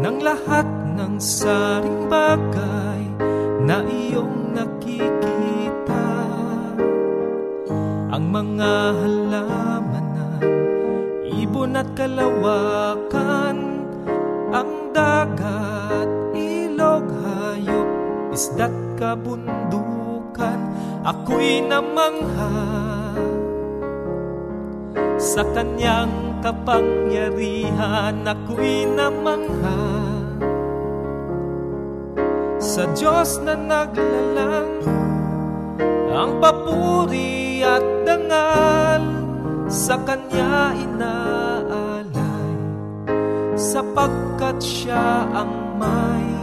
Ng lahat ng saring bagay Na iyong nakikita. Ang mga halamanan Ibon at kalawakan Ang dagat, ilog, hayop Isda't kabundukan Ako'y namangha sa kanyang kapangyarihan ako'y namangha. Sa Diyos na naglalang Ang papuri at dangal Sa Kanya inaalay Sapagkat Siya ang may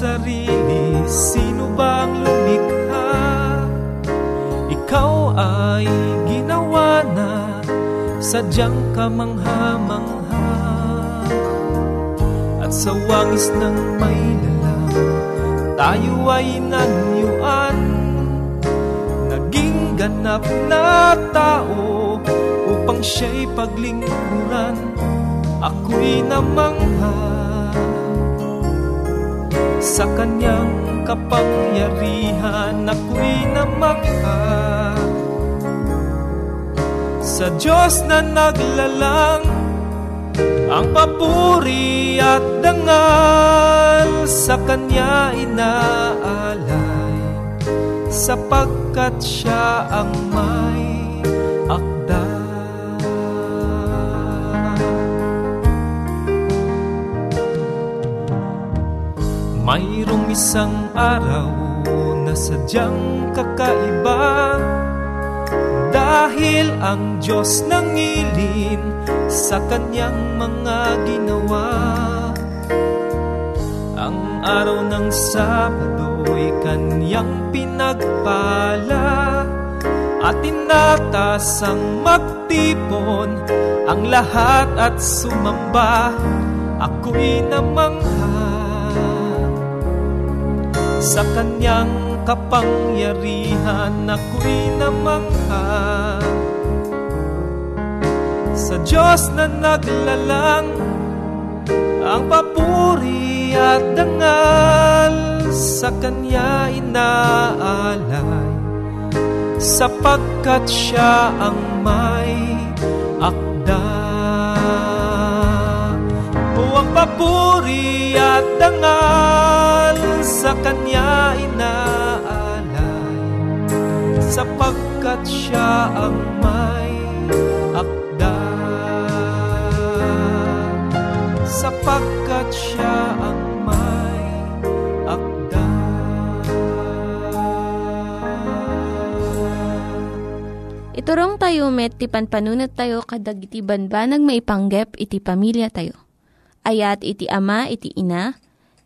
sarili Sino bang lumikha? Ikaw ay ginawa na Sadyang kamangha-mangha. At sa wangis ng may lalang Tayo ay nanyuan. Naging ganap na tao Upang siya'y paglingkuran. Ako'y namangha sa kanyang kapangyarihan ako'y namangha Sa Diyos na naglalang Ang papuri at dangal Sa Kanya inaalay Sapagkat Siya ang may Mayroong isang araw na sadyang kakaiba. Dahil ang Diyos nangilin sa kanyang mga ginawa. Ang araw ng Sabado'y kanyang pinagpala. At tinatasang magtipon ang lahat at sumamba. Ako'y namangha sa kanyang kapangyarihan ako'y namangha sa Diyos na naglalang ang papuri at dangal sa Kanya inaalay sapagkat Siya ang may akda. Papuri at dangal sa Kanya inaalay sapagkat Siya ang may akda. Sapagkat Siya ang may akda. Iturong tayo met, ti panpanunat tayo kadag iti banbanag maipanggep iti pamilya tayo. Ayat iti ama, iti ina,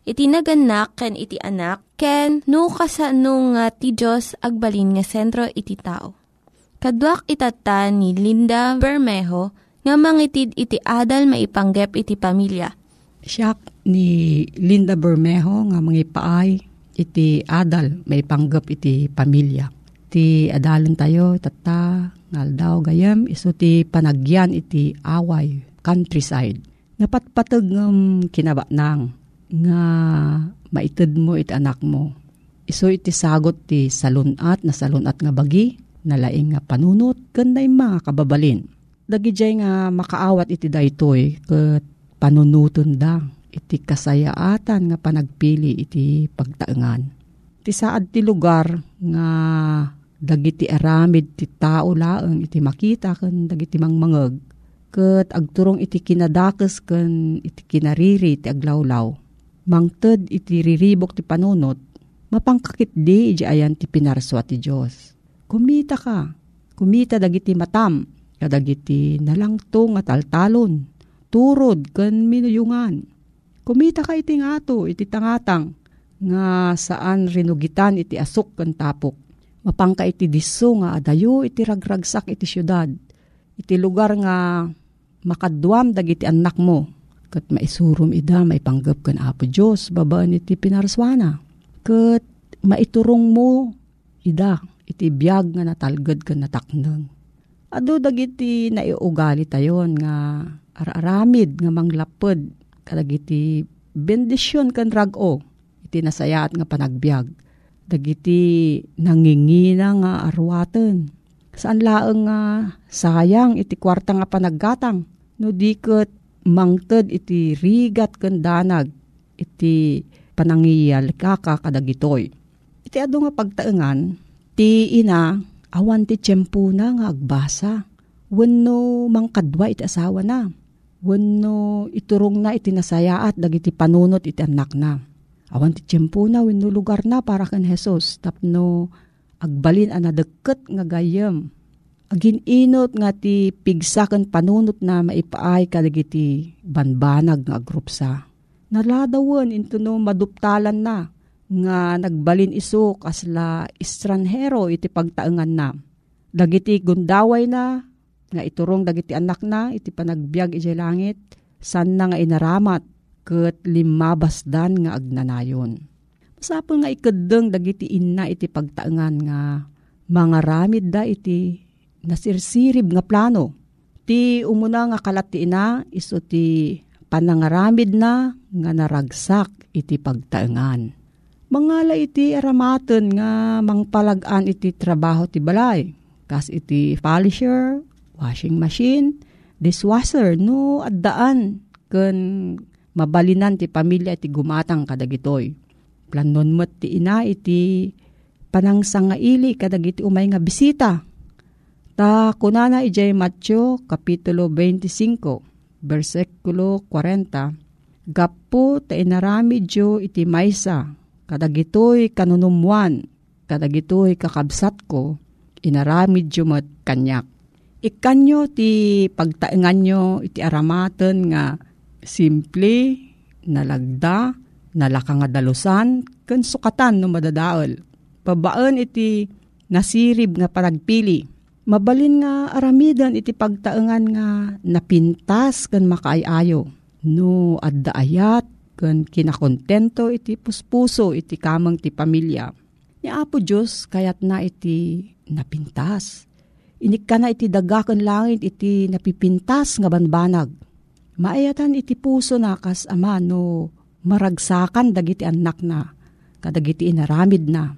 iti naganak, ken iti anak, ken no kasano nga ti Diyos agbalin nga sentro iti tao. Kaduak itata ni Linda Bermejo nga mangitid iti adal maipanggep iti pamilya. Siya ni Linda Bermejo nga mga paay iti adal may panggap iti pamilya. Ti adalan tayo tata ngal daw gayam iso ti panagyan iti away countryside. Napatpatag ng kinaba nang nga maited mo iti anak mo. Iso iti sagot ti salunat na salunat nga bagi nalaing nga panunot ganda yung mga kababalin. Dagijay nga makaawat iti daytoy ket panunuton da iti kasayaatan nga panagpili iti pagtaengan. Ti saad ti lugar nga dagiti aramid ti tao laeng iti makita ken dagiti mangmangeg ket agturong iti kinadakes ken iti kinariri ti aglawlaw. Mangted iti riribok ti panunot mapangkakit di iti ayan ti pinarswa ti Dios. Kumita ka, kumita dagiti matam, kadagiti nalangto nga taltalon, turod ken minuyungan. Kumita ka iti ngato, iti tangatang, nga saan rinugitan iti asok ken tapok. Mapangka iti disso nga adayo iti ragragsak iti syudad. Iti lugar nga makadwam dagiti anak mo. Kat maisurum ida maipanggap ken Apo Dios babaan iti pinarswana. Kat maiturong mo ida iti biyag nga natalged ken natakneng. Ado dagiti naiugali tayon nga araramid nga manglapod kadagiti bendisyon ken rag-o iti nasayaat nga panagbiag dagiti nangingina nga arwaten. Saan laeng nga sayang iti kwarta nga panaggatang no diket mangted iti rigat ken danag iti panangiyal kaka kadagitoy. Iti ado nga pagtaengan ti ina awan ti tiyempo na nga agbasa. Wenno mangkadwa iti asawa na. Wenno iturong na iti nasayaat dagiti panunot iti anak na Awan ti tiyempo na wenno lugar na para kan Jesus tapno agbalin ana deket nga gayem. Agin inot nga ti pigsaken panunot na maipaay kadagiti banbanag nga agrupsa. Naladawan into no maduptalan na nga nagbalin iso kasla estranhero iti pagtaengan na. Dagiti gundaway na nga iturong dagiti anak na iti panagbiag iti langit san na nga inaramat ket limabasdan nga agnanayon. Masapol nga ikadeng dagiti inna iti pagtaengan nga mga ramid da iti nasirsirib nga plano. Ti umuna nga kalat ti ina iso ti panangaramid na nga naragsak iti pagtaengan. Mangala iti aramaten nga mangpalagan iti trabaho ti balay. Kas iti polisher, washing machine, dishwasher no addaan ken mabalinan ti pamilya iti gumatang kadagitoy. Planon met ti ina iti panangsangaili kadagiti umay nga bisita. Ta kunana ijay Matyo Kapitulo 25, versikulo 40, Gapo ta inarami Diyo iti maysa, kadagitoy kanunumuan, kadagitoy kakabsat ko, inarami Diyo mat kanyak. Ikanyo ti pagtaengan nyo iti aramaten nga simple, nalagda, nalaka nga dalusan, ken sukatan no madadaol. Pabaan iti nasirib nga panagpili. Mabalin nga aramidan iti pagtaengan nga napintas ken makaayayo. No adda ayat ken kinakontento iti puspuso iti kamang ti pamilya. Ni Apo Diyos kayat na iti napintas. Inik ka na iti dagakan langit iti napipintas nga banbanag. Maayatan iti puso na kas ama no maragsakan dagiti anak na kadagiti inaramid na.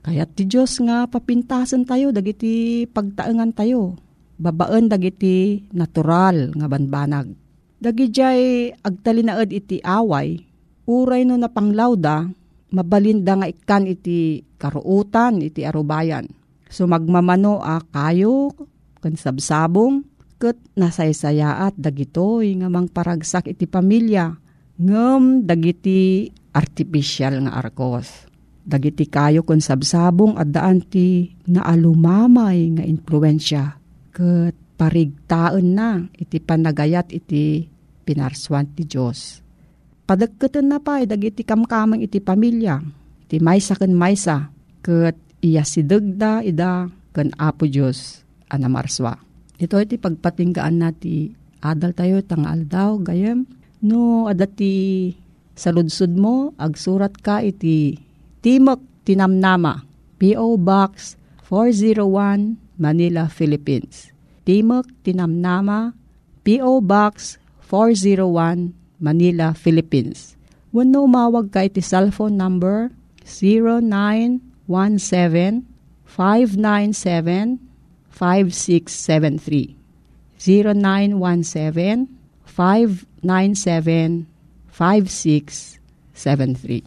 Kayat ti Diyos nga papintasan tayo dagiti pagtaengan tayo. Babaan dagiti natural nga banbanag. Dagijay agtalinaed iti away, uray no napanglawda, mabalinda nga ikan iti karuutan iti arubayan So magmamano a kayo, kan sabsabong, ket nasaysayaat dagitoy nga mang paragsak iti pamilya, ngem dagiti artificial nga arkos. Dagiti kayo kon sabsabong at daan ti naalumamay nga influensya, ket parigtaan na iti panagayat iti pinarswan ti Diyos. Padagkatan na pa, dagiti kamkamang iti pamilya, iti maysa ken maysa, ket iya si dagda ida kan Apo Diyos anamarswa. Ito iti pagpatinggaan nati adal tayo tang aldaw gayem no adati saludsud mo agsurat ka iti Timok Tinamnama P.O. Box 401 Manila, Philippines. Timok Tinamnama P.O. Box 401 Manila, Philippines. Wano mawag ka iti cellphone number 09 0917-597-5673. 0917-597-5673.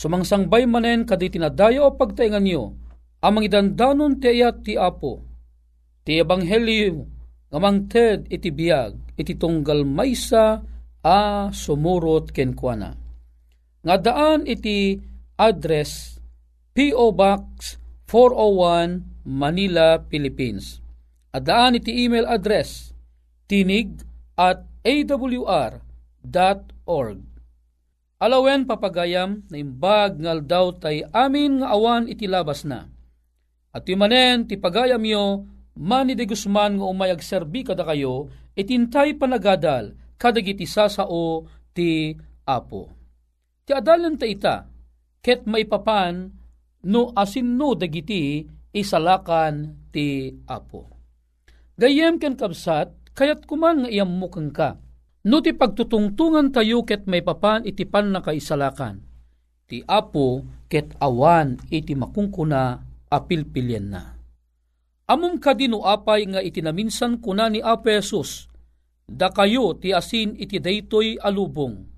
sumangsangbay manen kaditi tinadayo pagtaingan nyo, amang idandanon ti ayat ti Apo, ti Ebanghelyo, ngamang ted iti biyag, iti tunggal maysa a sumurot kenkwana nga daan iti address P.O. Box 401 Manila, Philippines. At daan iti email address tinig at awr.org. Alawen papagayam na imbag ngal daw tay amin nga awan iti labas na. At manen ti pagayam yo mani de Guzman nga umayag serbi kada kayo itintay panagadal kadagiti sasao ti Apo. Ti adalan ta ita, ket maipapan no asin no dagiti isalakan ti apo. Gayem ken kabsat, kayat kuman nga iyam mukang ka. No ti pagtutungtungan tayo ket maipapan iti pan na kaisalakan. Ti apo ket awan iti makungkuna apilpilyen na. Amom kadino apay nga itinaminsan kuna ni Apo Jesus, da kayo ti asin iti daytoy alubong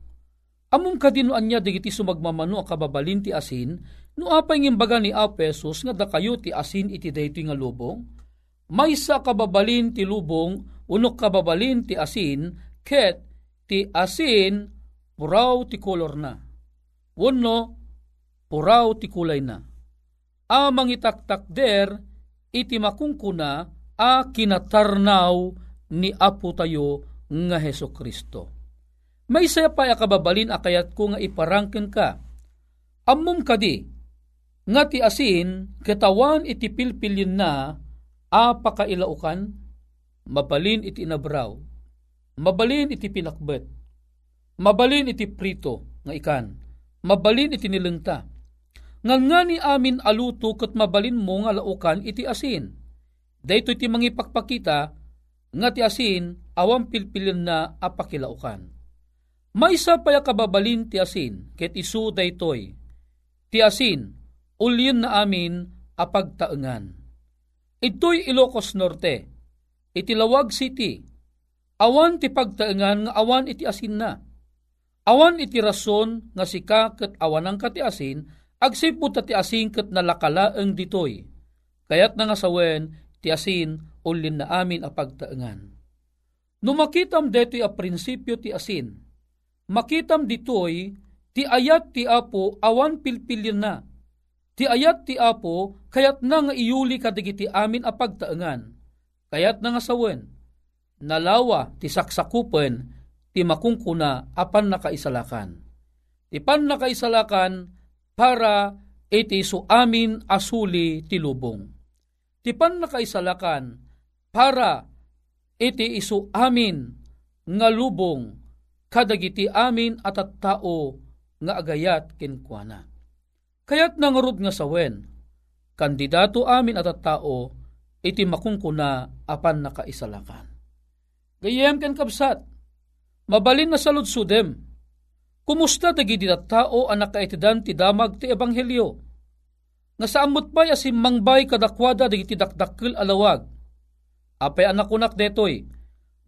Among kadinuan niya digiti sumagmamano a kababalin ti asin, no apay ngimbaga ni Apesos nga dakayo ti asin iti daytoy nga lubong, maysa kababalin ti lubong, unok kababalin ti asin, ket ti asin puraw ti kolor na. Wano, puraw ti kulay na. Amang itaktak der, iti makungkuna, a kinatarnaw ni Apo tayo nga Heso Kristo may saya pa akababalin akayat ko nga iparangken ka. Ammom kadi, nga ti asin, katawan iti pilpilin na, apakailaukan, mabalin iti inabraw, mabalin iti pinakbet, mabalin iti prito, nga ikan, mabalin iti nilengta. Nga nga ni amin aluto kat mabalin mo nga laukan iti asin. Dahito iti mangipakpakita, nga ti asin, awang pilpilin na apakilaukan may isa paya kababalin ti asin, ket isu daytoy. Ti asin, ulyin na amin apagtaengan. Ito'y Ilocos Norte, iti Lawag City, awan ti pagtaengan nga awan iti asin na. Awan iti rason nga sika ket awan ang kati asin, agsipot ti asin ket nalakalaeng ditoy. Kayat na nga sawen, ti asin ulin na amin a pagtaengan. No makitam detoy a prinsipyo ti asin, makitam ditoy ti ayat ti apo awan pilpilin na, Ti ayat ti apo, kayat na nga iyuli kadigiti amin a pagtaengan. Kayat na nga sawen, nalawa ti saksakupen, ti makungkuna apan nakaisalakan. Ti pan nakaisalakan para iti so amin asuli ti lubong. Ti pan nakaisalakan para iti iso amin nga lubong kadagiti amin at at tao nga agayat kinkwana. Kaya't nangarod nga sawen, kandidato amin at at tao, iti makungkuna apan nakaisalakan. Gayem ken kapsat, mabalin na salud sudem, kumusta dagiti tao ang nakaitidan ti damag ti ebanghelyo, nga saamot pa'y asim mangbay kadakwada dagiti dakdakkel alawag, apay anak kunak detoy,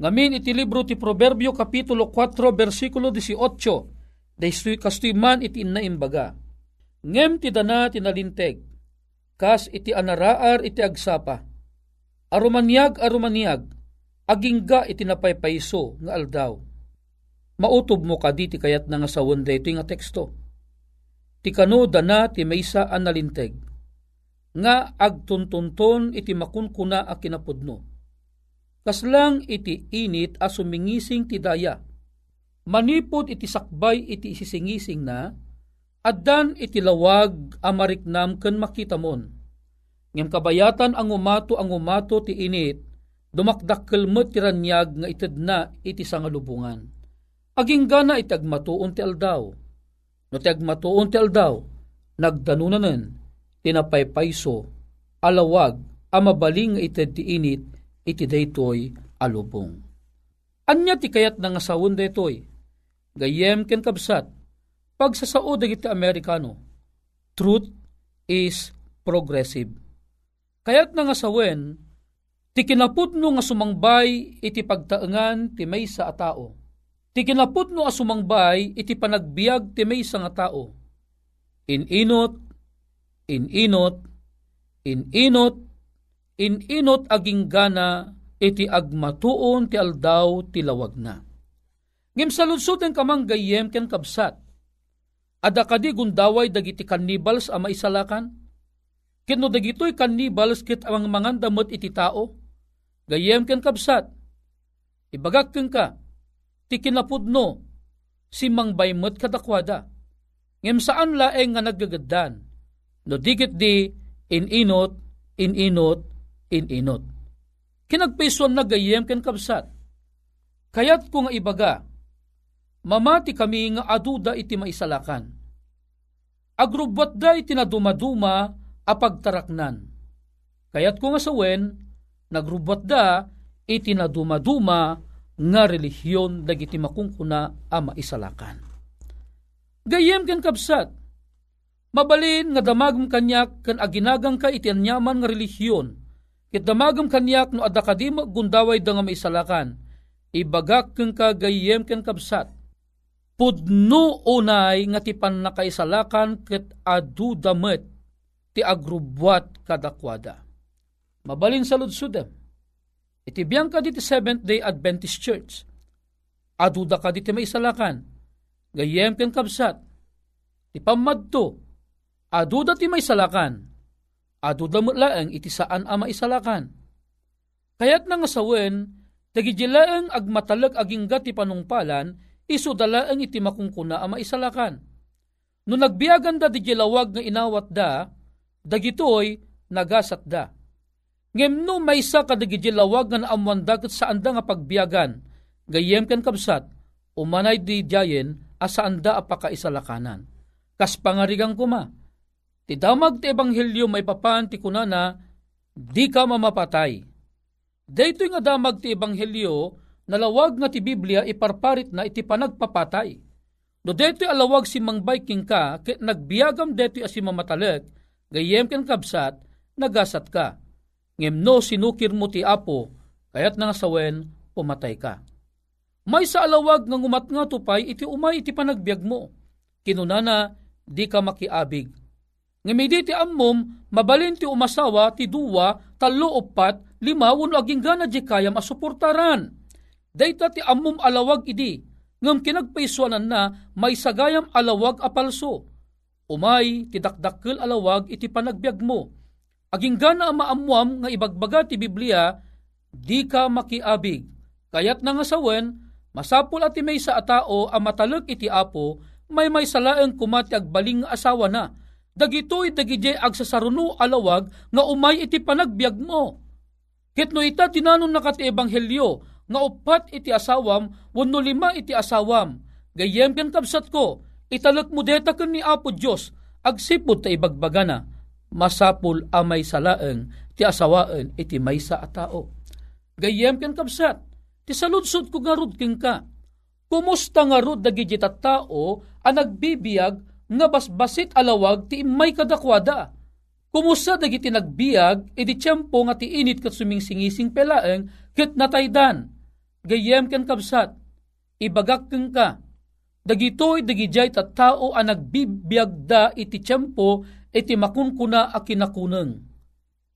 ngamin iti libro ti Proverbio Kapitulo 4 versikulo 18, daystoy kastoy iti innaimbaga. Ngem ti dana tinalinteg, kas iti anaraar iti agsapa. Arumanyag arumanyag, agingga iti napaypayso nga aldaw. Mautob mo ka di ti kayat na nga sawon ito nga teksto. Ti kano dana ti maysa an nalinteg, nga agtuntunton iti makunkuna a kinapudno. Kaslang iti init a sumingising ti daya. Manipod iti sakbay iti isisingising na, Addan itilawag amariknam ken makita mon. Ngem kabayatan ang umato ang umato ti init, dumakdakkel met ti ranyag nga ited na iti sangalubungan. Aging gana iti ti aldaw. No ti agmatuon ti aldaw, nagdanunanen, tinapaypayso, alawag, amabaling ited ti init, iti daytoy alubong. Anya ti kayat nga sawon daytoy, gayem ken kabsat, Pagsasao dagiti Amerikano, truth is progressive. Kaya't nga sawen, ti kinaputno nga sumangbay iti pagtaengan ti may sa tao. Ti kinaputno nga sumangbay iti panagbiag ti may sa nga tao. Ininot, ininot, ininot, ininot aging gana iti agmatuon ti aldaw ti lawag na. Ngim saludsuden kamang gayem ken kabsat, Ada kadi gundaway dagiti cannibals a maisalakan? Kino dagitoy cannibals kit ang mga damot iti tao? Gayem ken kabsat. Ibagak ken ka, ti kinapudno, si mangbaymot kadakwada. Ngem saan laeng nga naggagadan? No digit di ininot, ininot, ininot. Kinagpison na gayem ken kabsat. Kayat ko ibaga, mamati kami nga aduda iti maisalakan. Agrubbat da iti nadumaduma apagtaraknan. Kayat ko nga nagrubbat da iti nadumaduma nga relihiyon dagiti makungkuna a maisalakan. Gayem ken kapsat, mabalin nga damagam kanyak kan aginagang ka iti anyaman nga relihiyon, kit damagam kanyak no adda kadima gundaway da nga maisalakan, ibagak ken ka gayem ken kapsat, pudno unay nga ti pannakaisalakan ket adu damet ti agrubwat kadakwada. Mabalin sa ludsudem. Iti biyang ka diti Seventh-day Adventist Church. Aduda ka diti maisalakan. Gayem ken kabsat. Ti pamadto. Aduda ti maisalakan. Aduda mo laeng iti saan a maisalakan. Kayat nga sawen, tagijilaeng agmatalag agingga ti panungpalan, iso dala ang iti makungkuna a maisalakan. No nagbiyagan da di lawag nga inawat da, dagitoy nagasat da. Ngem no may sa kadagi lawag nga naamwan dagat saan da nga pagbiyagan, gayem kan kabsat, umanay di jayen asaan da apakaisalakanan. Kas pangarigang kuma, ti damag ti ebanghelyo may papan ti kunana, di ka mamapatay. Dayto nga damag ti ebanghelyo, nalawag nga ti Biblia iparparit na iti panagpapatay. Do deto'y alawag si Mang Biking ka, ket nagbiagam deto'y asi mamatalag, gayem ken kabsat, nagasat ka. Ngem sinukir mo ti Apo, kayat nga sawen, pumatay ka. May sa alawag nga ngumat nga tupay, iti umay iti panagbiag mo. Kinunana, di ka makiabig. Ngamidi ti ammom, mabalin ti umasawa, ti duwa, talo upat, lima, wano aging gana di kayam asuportaran. Dayta ti ammom alawag idi, ngam kinagpaiswanan na may sagayam alawag apalso. Umay, ti dakdakkel alawag iti panagbiag mo. Aging gana maamuam nga ibagbaga ti Biblia, di ka makiabig. Kayat na nga sawen, masapul at may sa atao ang matalog iti apo, may may salaeng kumati agbaling asawa na. Dagitoy dagije agsasaruno alawag nga umay iti panagbiag mo. Kitno ita tinanon na kati ebanghelyo nga upat iti asawam wenno lima iti asawam. Gayem ken kabsat ko italek mo deta ken ni Apo Dios agsipod ta ibagbagana masapul amay salaeng ti asawaen iti maysa a tao. Gayem ken kabsat ti saludsod ko garud king ka. Kumusta nga rod dagiti tao a nagbibiyag nga basbasit alawag ti imay kadakwada. Kumusta dagiti nagbiag iti tiyempo nga ti init kat sumingsingising pelaeng ket nataydan. Gayem ken kabsat ibagak ken ka dagitoy dagijay ta tao a nagbibiyagda iti tiyempo iti makunkuna a kinakuneng.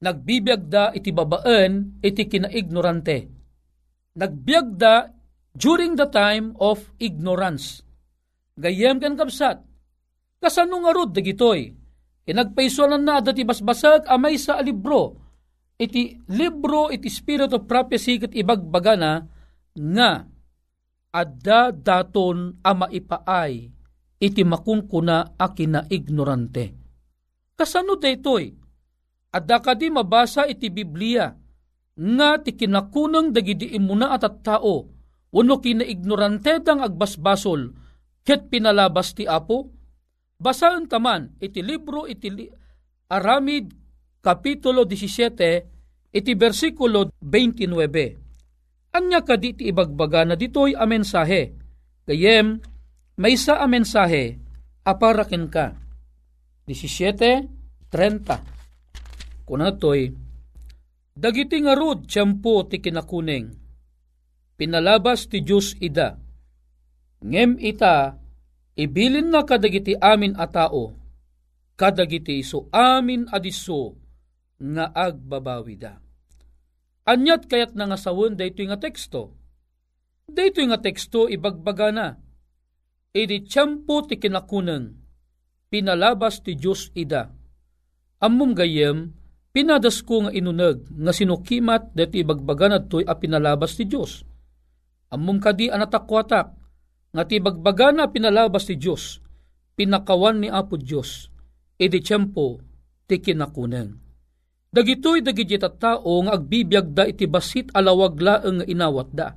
Nagbibiyagda iti babaen iti kinaignorante. Nagbiagda during the time of ignorance. Gayem ken kapsat, kasano nga rod dagitoy, inagpaisuanan na dati basbasag amay sa libro, iti libro iti spirit of prophecy ket ibagbagana nga adda daton a maipaay iti makunkuna a kinaignorante. Kasano daytoy? Adda kadi mabasa iti Biblia nga ti kinakunang dagidi imuna at at tao wano kinaignorante dang agbasbasol ket pinalabas ti Apo? Basaan taman iti libro iti Aramid Kapitulo 17 iti versikulo 29. Anya kadi ti ibagbaga na ditoy a mensahe. Gayem, may sa a mensahe, aparakin ka. 17.30 Kunatoy, Dagiti nga rod tiyempo ti kinakuning, pinalabas ti Diyos ida. Ngem ita, ibilin na kadagiti amin a tao, kadagiti iso amin adiso nga agbabawida. Anyat kayat na nga sawon daytoy nga teksto. Daytoy nga teksto ibagbaga na. Idi tiyempo ti kinakunan, pinalabas ti Diyos ida. Ammom gayem, pinadas ko nga inuneg nga sinukimat dati ibagbaga na to'y a pinalabas ti Diyos. Ammom kadi anatakwatak, nga ti bagbaga na pinalabas ti Diyos, pinakawan ni Apo Diyos, edi tiyempo ti kinakunen. Dagitoy dagiti tao nga agbibiyagda iti basit alawag laeng nga inawat da.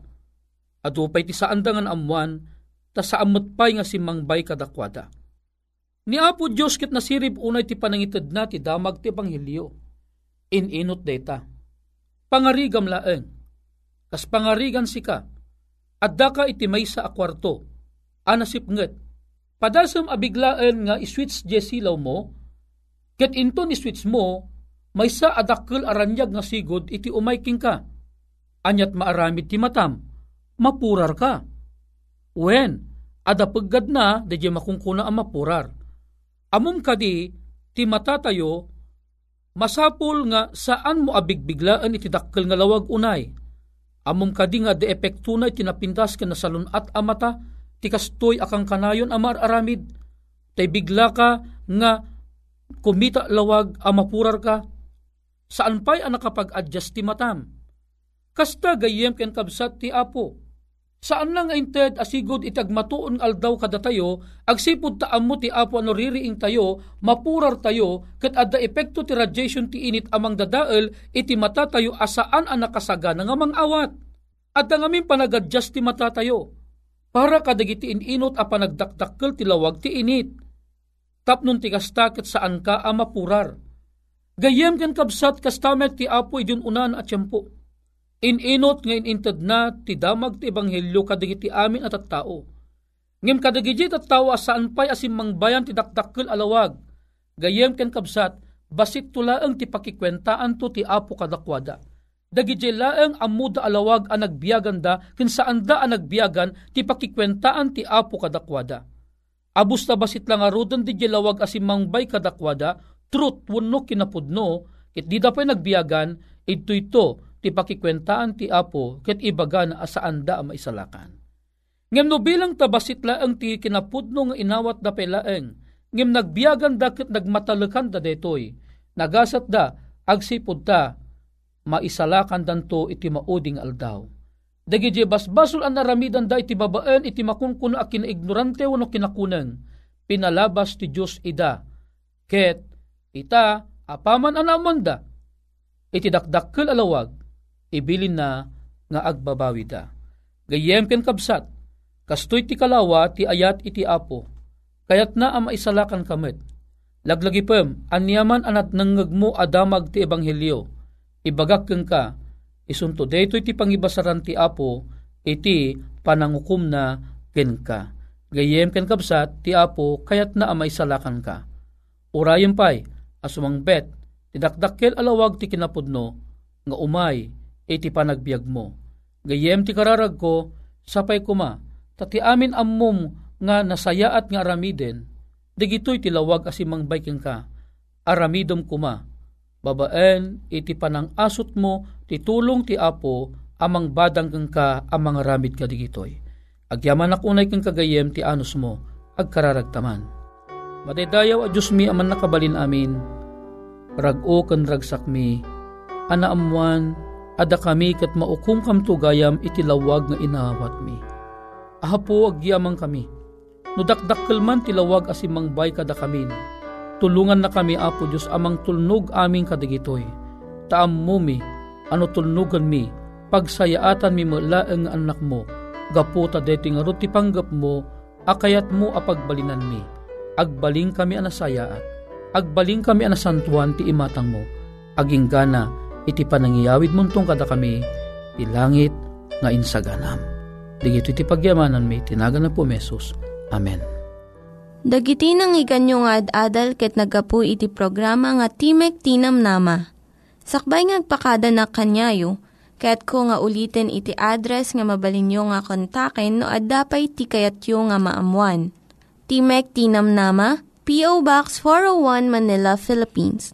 At upay ti saandangan amuan, ta sa amot pay nga simangbay kadakwada. Ni Apo Diyos kit nasirib unay ti panangitid na ti damag ti Ebanghilyo. Ininot data. Pangarigam laeng. Kas pangarigan si ka, adda ka iti may sa akwarto, anasip nget, padasam abiglaan nga iswitch jesilaw mo, ket into ni switch mo, may sa adakkel aranyag nga sigod iti umayking ka. Anyat maaramid ti matam, mapurar ka. Wen, adapaggad na, dadya makungkuna ang mapurar. Amom kadi, ti matatayo, masapul nga saan mo abigbiglaan iti dakkel nga lawag unay, Amom kadi nga de epekto na tinapindas ka na salon at amata, ti kastoy akang kanayon amar aramid. Tay bigla ka nga kumita lawag amapurar ka. Saan pa'y ang nakapag-adjust ti matam? Kasta gayem ken kabsat ti apo. Saan lang inted asigod itagmatuon aldaw kada tayo, agsipod taam mo ti apo ano ririing tayo, mapurar tayo, ket adda epekto ti radiation ti init amang dadael, iti mata tayo asaan ang nakasaga nga mang awat. At ang aming panag-adjust ti mata tayo, para kadagiti inot a panagdakdakkel ti lawag ti init. Tapnon ti kasta ket saan ka a mapurar. Gayem ken kabsat kastamet ti apo idun unan at tiyempo Ininot nga inintad na ti damag ti ebanghelyo kadagiti amin at at tao. Ngem kadagiti at tao asaan pa'y asim mangbayan ti dakdakkel alawag. Gayem ken kabsat, basit tulaang ti pakikwentaan to ti apo kadakwada. Dagiti laeng ammo da alawag ang nagbiyagan da kin saan da ang nagbiyagan ti pakikwentaan ti apo kadakwada. Abus na basit lang arudan di lawag asimang bay kadakwada, truth wano kinapudno, kit di da pa nagbiyagan, ito ito ti pakikwentaan ti apo ket ibaga na asaan da maisalakan. Ngem no bilang tabasit laeng ti kinapudno nga inawat da pelaeng, ngem nagbiyagan da ket nagmatalakan da detoy, nagasat da agsipod ta maisalakan danto iti mauding aldaw. Dagiti basbasol an naramidan da iti babaen iti makunkuno a kinaignorante wano kinakuneng, pinalabas ti Diyos ida, ket ita apaman anamon da, iti dakdakkel alawag, ibilin na nga agbabawi da. Gayem ken kabsat, Kastoy ti kalawa ti ayat iti apo, kayat na ang maisalakan kamet. Laglagi pem, anyaman anat nanggagmo adamag ti ebanghelyo, ibagak keng ka, isunto dayto iti pangibasaran ti apo, iti panangukum na ken ka. Gayem ken kabsat ti apo, kayat na ang maisalakan ka. Urayan pay, asumang bet, tidakdakkel alawag ti kinapudno, nga umay, iti panagbiag mo. Gayem ti kararag ko, sapay kuma, Tati amin ammom nga nasayaat nga aramiden, digito'y tilawag asimang baiking ka, aramidom kuma, babaen iti panang asot mo, titulong ti apo, amang badang kang ka, amang aramid ka digitoy. Agyaman akunay kang kagayem ti anos mo, agkararagtaman. Madaydayaw a Diyos mi aman nakabalin amin, rag-o kan ragsak mi, ana amuan, ada kami kat maukum kam tugayam itilawag nga inawat mi ahapo agyamang kami. No dakdakkel man tilawag asimang bay kada kamin. Tulungan na kami, Apo Diyos, amang tulnog aming kadigitoy. Taam mo mi, ano tulnugan mi, pagsayaatan mi malaeng anak mo, gaputa deti nga ruti panggap mo, akayat mo apagbalinan mi. Agbaling kami anasayaat, agbaling kami anasantuan ti imatang mo, aging gana, iti panangiyawid muntong kada kami, ti langit nga insaganam. Digito iti pagyamanan mi, tinaga na po mesos. Amen. Dagiti nang iganyo nga ad-adal ket nagapu iti programa nga Timek Tinam Nama. Sakbay ngagpakada na kanyayo, ket ko nga ulitin iti address nga mabalinyo nga kontaken no ad-dapay tikayatyo nga maamuan. Timek Tinam Nama, P.O. Box 401 Manila, Philippines.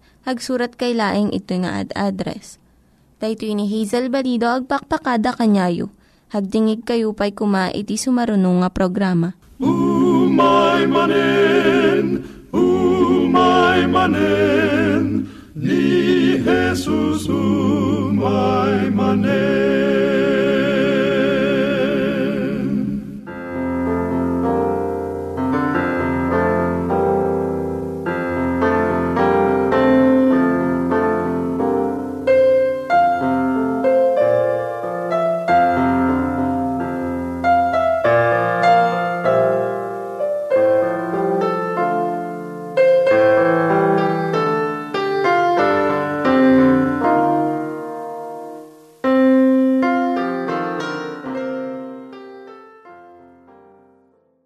Hagsurat kay laeng ito nga ad address. Dayto ni Hazel Balido agpakpakada kanyayo Hagdingig kayo pa'y kuma iti sumarunong nga programa. Umay manen, umay manen, ni Jesus umay manen.